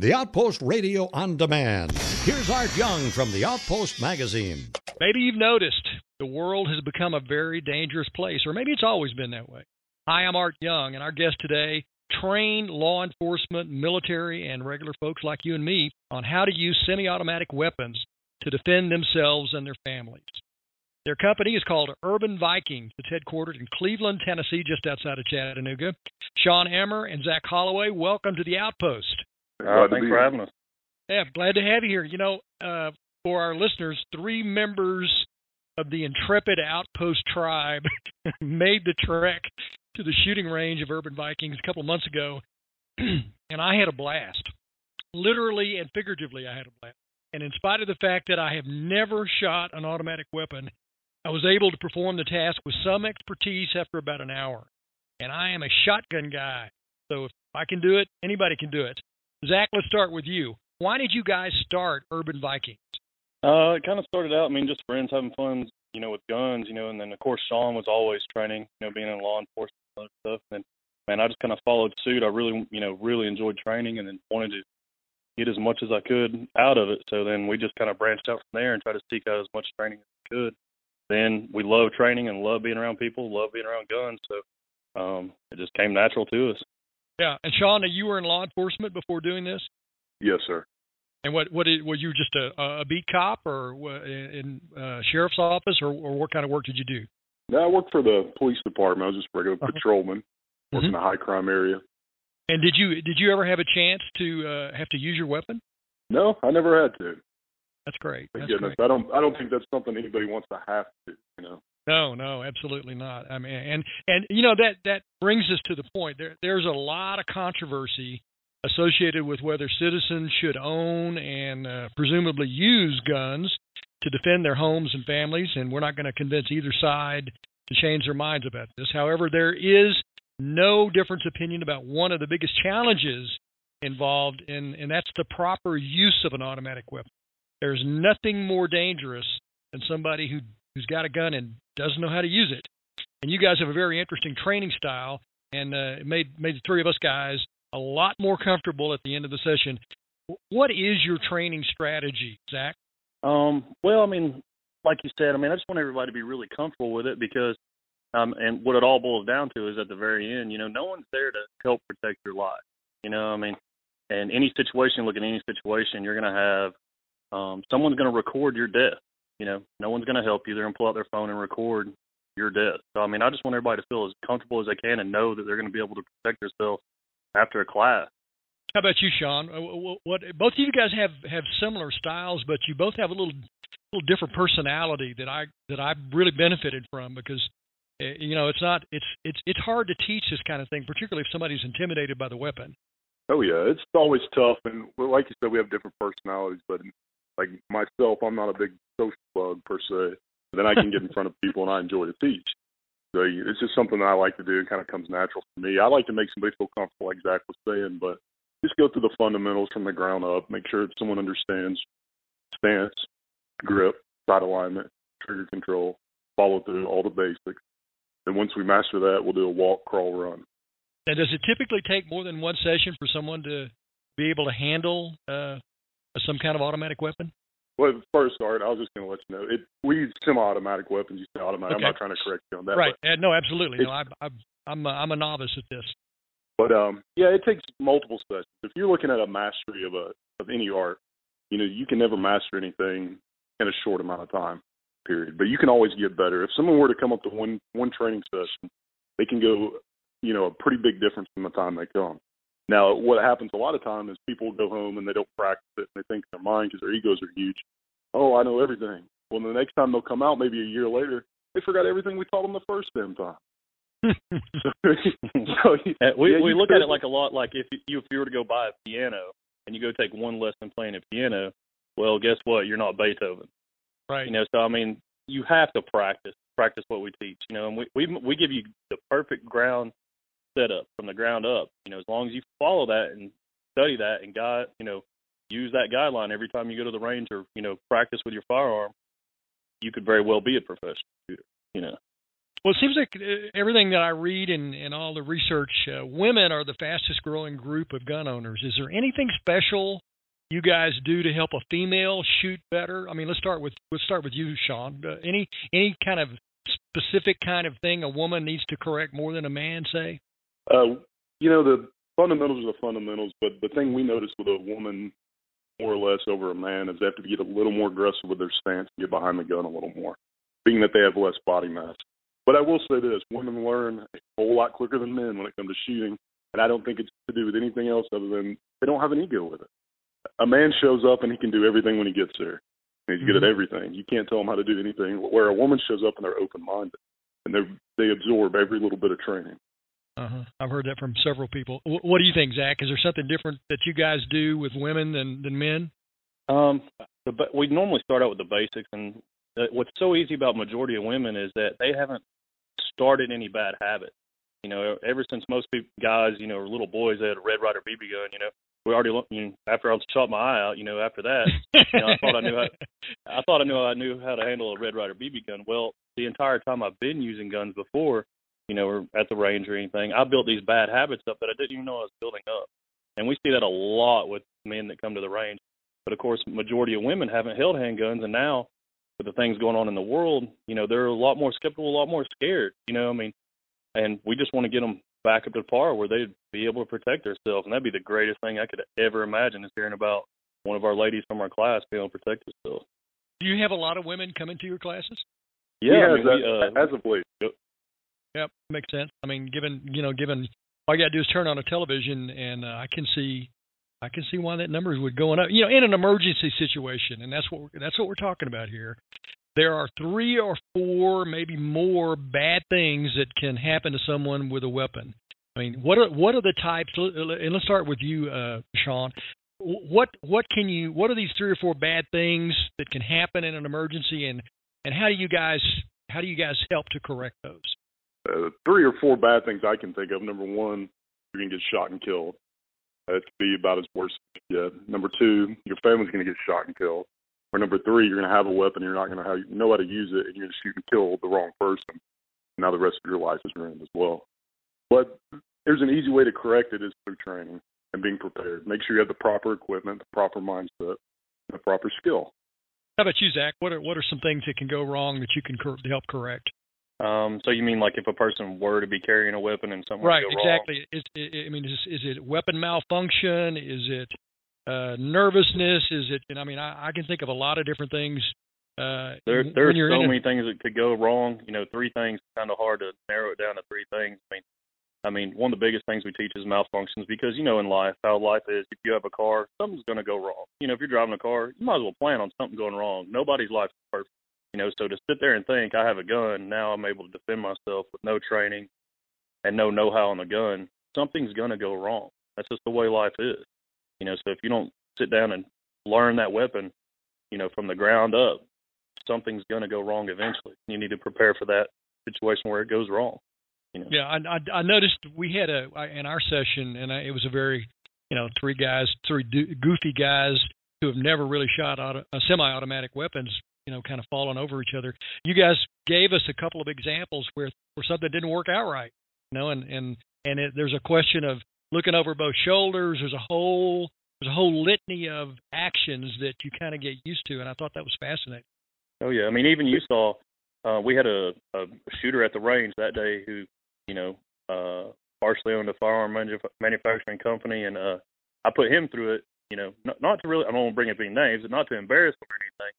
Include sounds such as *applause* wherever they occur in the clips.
The Outpost Radio on Demand. Here's Art Young from the Outpost Magazine. Maybe you've noticed the world has become a very dangerous place, or maybe it's always been that way. Hi, I'm Art Young, and our guest today trained law enforcement, military, and regular folks like you and me on how to use semi automatic weapons to defend themselves and their families. Their company is called Urban Vikings. It's headquartered in Cleveland, Tennessee, just outside of Chattanooga. Sean Emmer and Zack Holloway, welcome to the Outpost. Uh, thanks for having us. Yeah, glad to have you here. You know, uh, for our listeners, three members of the intrepid Outpost tribe *laughs* made the trek to the shooting range of Urban Vikings a couple of months ago, *clears throat* and I had a blast. Literally and figuratively, I had a blast. And in spite of the fact that I have never shot an automatic weapon, I was able to perform the task with some expertise after about an hour. And I am a shotgun guy. So if I can do it, anybody can do it. Zack, let's start with you. Why did you guys start Urban Vikings? Uh, it kind of started out, I mean, just friends having fun, you know, with guns, you know, and then of course Sean was always training, you know, being in law enforcement and stuff. And man, I just kind of followed suit. I really, you know, really enjoyed training, and then wanted to get as much as I could out of it. So then we just kind of branched out from there and tried to seek out as much training as we could then we love training and love being around people, love being around guns. So um, it just came natural to us. Yeah, and Sean, you were in law enforcement before doing this. Yes, sir. And what what did, were you just a, a beat cop or in uh, sheriff's office or, or what kind of work did you do? No, I worked for the police department. I was just a regular uh-huh. patrolman, working mm-hmm. in a high crime area. And did you did you ever have a chance to uh, have to use your weapon? No, I never had to. That's great. Thank that's goodness. Great. I don't I don't think that's something anybody wants to have to, you know. No, no, absolutely not. I mean, and and you know that that brings us to the point. There there's a lot of controversy associated with whether citizens should own and uh, presumably use guns to defend their homes and families, and we're not going to convince either side to change their minds about this. However, there is no difference opinion about one of the biggest challenges involved in and that's the proper use of an automatic weapon. There's nothing more dangerous than somebody who who's got a gun and doesn't know how to use it. And you guys have a very interesting training style, and uh, it made made the three of us guys a lot more comfortable at the end of the session. What is your training strategy, Zack? Um, well, I mean, like you said, I mean, I just want everybody to be really comfortable with it because, um, and what it all boils down to is at the very end, you know, no one's there to help protect your life. You know, I mean, in any situation, look at any situation, you're going to have um, someone's going to record your death. You know, no one's going to help you. They're going to pull out their phone and record your death. So I mean, I just want everybody to feel as comfortable as they can and know that they're going to be able to protect themselves after a class. How about you, Sean? Uh, what, what both of you guys have have similar styles, but you both have a little little different personality that I that I've really benefited from because eh, you know it's not it's it's it's hard to teach this kind of thing, particularly if somebody's intimidated by the weapon. Oh yeah, it's always tough, and like you said, we have different personalities. But like myself, I'm not a big social bug per se. Then I can get in *laughs* front of people and I enjoy to teach. So it's just something that I like to do. It kind of comes natural for me. I like to make somebody feel comfortable, like Zack was saying, but just go through the fundamentals from the ground up. Make sure someone understands stance, grip, sight alignment, trigger control, follow through all the basics. And once we master that, we'll do a walk, crawl, run. And does it typically take more than one session for someone to be able to handle uh, some kind of automatic weapon? Well, first, Art, I was just going to let you know it. We use semi-automatic weapons. You say automatic. Okay. I'm not trying to correct you on that. Right? Uh, no, absolutely. No, I, I, I'm a, I'm a novice at this. But um, yeah, it takes multiple sessions. If you're looking at a mastery of a of any art, you know, you can never master anything in a short amount of time. Period. But you can always get better. If someone were to come up to one one training session, they can go, you know, a pretty big difference from the time they come. Now, what happens a lot of time is people go home and they don't practice it, and they think in their mind because their egos are huge. Oh, I know everything. Well, the next time they'll come out, maybe a year later, they forgot everything we taught them the first damn time. *laughs* so, *laughs* so, uh, we yeah, we look at it like a lot like if you if you were to go buy a piano and you go take one lesson playing a piano, well, guess what? You're not Beethoven, right? You know, so I mean, you have to practice practice what we teach. You know, and we we we give you the perfect ground setup from the ground up. You know, as long as you follow that and study that and guide, you know, use that guideline every time you go to the range or you know practice with your firearm, you could very well be a professional shooter. You know. Well, it seems like uh, everything that I read and, and all the research, uh, women are the fastest growing group of gun owners. Is there anything special you guys do to help a female shoot better? I mean, let's start with let's start with you, Sean. Uh, any any kind of specific kind of thing a woman needs to correct more than a man, say? Uh, you know, the fundamentals are the fundamentals, but the thing we notice with a woman more or less over a man is they have to get a little more aggressive with their stance, get behind the gun a little more, being that they have less body mass. But I will say this: women learn a whole lot quicker than men when it comes to shooting, and I don't think it's to do with anything else other than they don't have an ego with it. A man shows up and he can do everything when he gets there. He's good at mm-hmm. everything. You can't tell him how to do anything. Where a woman shows up and they're open minded and they they absorb every little bit of training. Uh-huh. I've heard that from several people. what do you think, Zack? Is there something different that you guys do with women than than men? Um, the, we normally start out with the basics, and what's so easy about majority of women is that they haven't started any bad habits. You know, ever since most people, guys, you know, were little boys, they had a Red Ryder BB gun. You know, we already you know, after I shot my eye out. You know, after that, you know, I thought I knew how. I thought I knew I knew how to handle a Red Ryder BB gun. Well, the entire time I've been using guns before, you know, or at the range or anything, I built these bad habits up that I didn't even know I was building up. And we see that a lot with men that come to the range. But of course, majority of women haven't held handguns, and now with the things going on in the world, you know, they're a lot more skeptical, a lot more scared. You know, I mean, and we just want to get them back up to par where they'd be able to protect themselves, and that'd be the greatest thing I could ever imagine is hearing about one of our ladies from our class being able to protect herself. Do you have a lot of women come into your classes? Yeah, I mean, we, uh, as of late. Yep. Makes sense. I mean, given you know, given all you got to do is turn on a television, and uh, I can see, I can see why that numbers would go up. You know, in an emergency situation, and that's what we're, that's what we're talking about here. There are three or four, maybe more, bad things that can happen to someone with a weapon. I mean, what are what are the types? And let's start with you, uh, Sean. What what can you? What are these three or four bad things that can happen in an emergency, and and how do you guys how do you guys help to correct those? Uh, three or four bad things I can think of. Number one, you're gonna get shot and killed. That could be about as worse as you get. Number two, your family's gonna get shot and killed. Or number three, you're gonna have a weapon, you're not gonna have, know how to use it, and you're gonna shoot and kill the wrong person. Now the rest of your life is ruined as well. But there's an easy way to correct it is through training and being prepared. Make sure you have the proper equipment, the proper mindset, and the proper skill. How about you, Zack? What are what are some things that can go wrong that you can cor- help correct? Um, so you mean like if a person were to be carrying a weapon and something right? Exactly. Is, I mean, is, is it weapon malfunction? Is it uh, nervousness? Is it? And I mean, I, I can think of a lot of different things. Uh, there, there's so many things that could go wrong. You know, three things kind of hard to narrow it down to three things. I mean, I mean, one of the biggest things we teach is malfunctions because you know in life how life is. If you have a car, something's going to go wrong. You know, if you're driving a car, you might as well plan on something going wrong. Nobody's life is perfect. You know, so to sit there and think I have a gun, now I'm able to defend myself with no training and no know how on the gun, something's to go wrong. That's just the way life is. You know, so if you don't sit down and learn that weapon, you know, from the ground up, something's to go wrong eventually. You need to prepare for that situation where it goes wrong. You know? Yeah, I, I, I noticed we had a in our session, and I, it was a very, you know, three guys, three do, goofy guys who have never really shot auto, uh, semi-automatic weapons you know, kind of falling over each other. You guys gave us a couple of examples where where something didn't work out right, you know, and and and it, there's a question of looking over both shoulders. There's a whole there's a whole litany of actions that you kind of get used to, and I thought that was fascinating. Oh yeah, I mean even you saw uh, we had a, a shooter at the range that day who you know uh, partially owned a firearm manufacturing company, and uh, I put him through it. You know, not, not to really I don't want to bring up any names, but not to embarrass him or anything.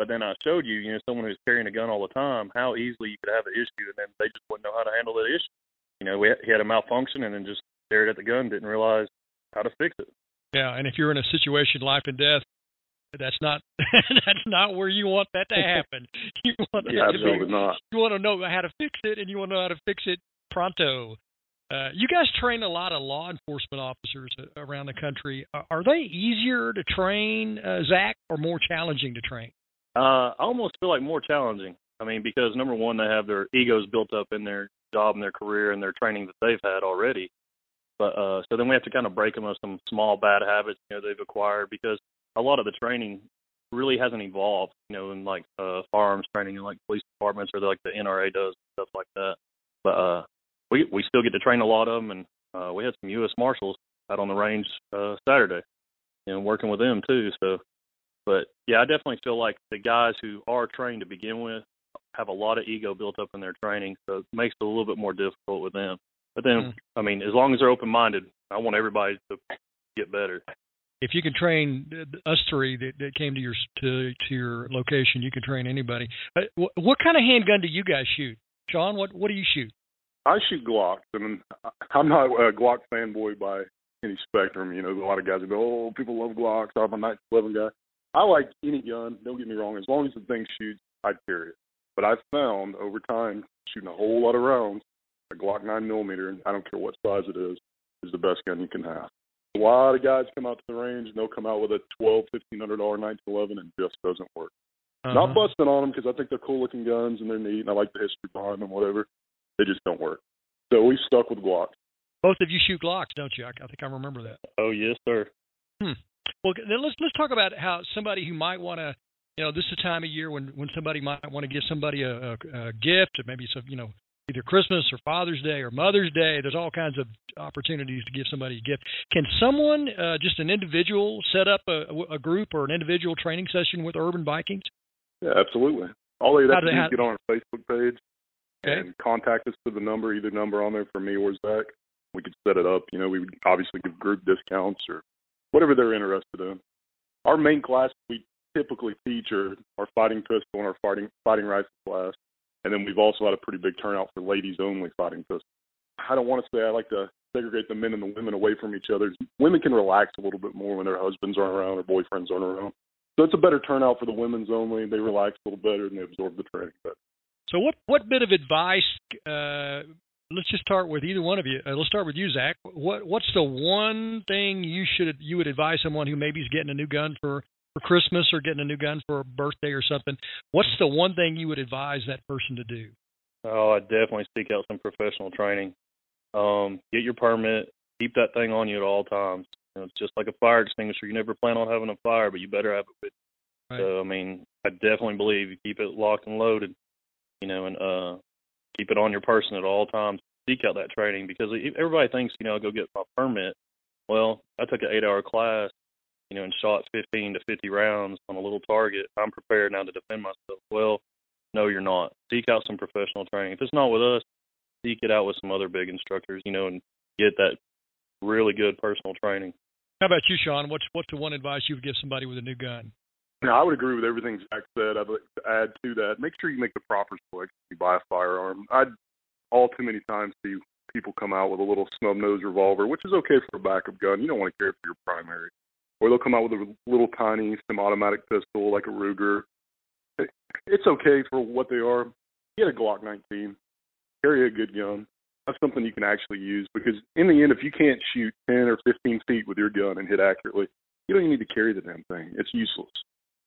But then I showed you, you know, someone who's carrying a gun all the time, how easily you could have an issue, and then they just wouldn't know how to handle that issue. You know, we had, he had a malfunction, and then just stared at the gun, didn't realize how to fix it. Yeah, and if you're in a situation life and death, that's not *laughs* that's not where you want that to happen. *laughs* You want yeah, to be, not. You want to know how to fix it, and you want to know how to fix it pronto. Uh, you guys train a lot of law enforcement officers around the country. Are they easier to train, uh, Zack, or more challenging to train? Uh, I almost feel like more challenging. I mean, because number one, they have their egos built up in their job and their career and their training that they've had already. But uh, so then we have to kind of break them of some small bad habits you know they've acquired because a lot of the training really hasn't evolved, you know, in like uh firearms training in like police departments or like the NRA does stuff like that. But uh we we still get to train a lot of them and uh we had some US Marshals out on the range uh Saturday and working with them too. So but yeah, I definitely feel like the guys who are trained to begin with have a lot of ego built up in their training, so it makes it a little bit more difficult with them. But then, mm. I mean, as long as they're open minded, I want everybody to get better if you can train us three that, that came to your to to your location, you can train anybody. Uh, what, what kind of handgun do you guys shoot, Sean? What what do you shoot? I shoot Glocks, and I'm not a Glock fanboy by any spectrum. You know, a lot of guys go, "Oh, people love Glocks." I'm a 1911 guy. I like any gun. Don't get me wrong. As long as the thing shoots, I'd carry it. But I've found over time, shooting a whole lot of rounds, a Glock 9 millimeter, and I don't care what size it is, is the best gun you can have. A lot of guys come out to the range and they'll come out with a twelve, fifteen hundred dollar 1911 and just doesn't work. Uh-huh. Not busting on them because I think they're cool looking guns and they're neat and I like the history behind them, whatever. They just don't work. So we stuck with Glocks. Both of you shoot Glocks, don't you? I, I think I remember that. Oh yes, sir. Hmm. Well, then let's let's talk about how somebody who might want to, you know, this is a time of year when when somebody might want to give somebody a, a, a gift, or maybe some, you know, either Christmas or Father's Day or Mother's Day. There's all kinds of opportunities to give somebody a gift. Can someone, uh, just an individual, set up a, a, group or an individual training session with Urban Vikings? Yeah, absolutely. All they have to do is get on our Facebook page okay. and contact us to the number, either number on there for me or Zack. We could set it up. You know, we would obviously give group discounts or whatever they're interested in. Our main class we typically teach are our fighting pistol and our fighting fighting rifle class. And then we've also had a pretty big turnout for ladies only fighting pistols. I don't want to say I like to segregate the men and the women away from each other. Women can relax a little bit more when their husbands aren't around or boyfriends aren't around. So it's a better turnout for the women's only. They relax a little better and they absorb the training better. So what what bit of advice? Uh, let's just start with either one of you. Uh, let's start with you, Zack. What what's the one thing you should you would advise someone who maybe is getting a new gun for for Christmas or getting a new gun for a birthday or something, what's the one thing you would advise that person to do? Oh, I definitely seek out some professional training. Um, get your permit. Keep that thing on you at all times. You know, it's just like a fire extinguisher. You never plan on having a fire, but you better have it with. Right. So I mean, I definitely believe you keep it locked and loaded. You know, and uh, keep it on your person at all times. Seek out that training because everybody thinks you know I'll go get my permit. Well, I took an eight-hour class you know, and shot 15 to 50 rounds on a little target, I'm prepared now to defend myself. Well, no, you're not. Seek out some professional training. If it's not with us, seek it out with some other big instructors, you know, and get that really good personal training. How about you, Sean? What's what's the one advice you would give somebody with a new gun? I would agree with everything Zack said. I'd like to add to that. Make sure you make the proper selection. You buy a firearm. I'd all too many times see people come out with a little snub nose revolver, which is okay for a backup gun. You don't want to carry for your primary or they'll come out with a little tiny semi-automatic pistol like a Ruger. It's okay for what they are. Get a Glock 19. Carry a good gun. That's something you can actually use because in the end, if you can't shoot 10 or 15 feet with your gun and hit accurately, you don't even need to carry the damn thing. It's useless.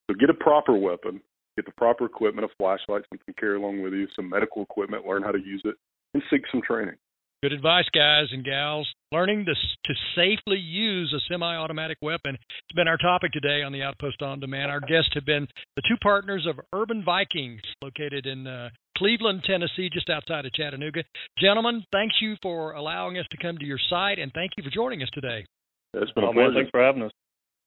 So get a proper weapon, get the proper equipment, a flashlight, something to carry along with you, some medical equipment, learn how to use it, and seek some training. Good advice, guys and gals. Learning to, to safely use a semi automatic weapon. It's been our topic today on the Outpost On Demand. Our guests have been the two partners of Urban Vikings, located in uh, Cleveland, Tennessee, just outside of Chattanooga. Gentlemen, thank you for allowing us to come to your site, and thank you for joining us today. It's been a pleasure. Thanks for having us.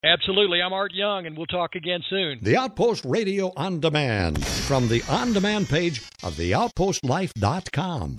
Absolutely. I'm Art Young, and we'll talk again soon. The Outpost Radio on Demand from the on demand page of theoutpostlife.com.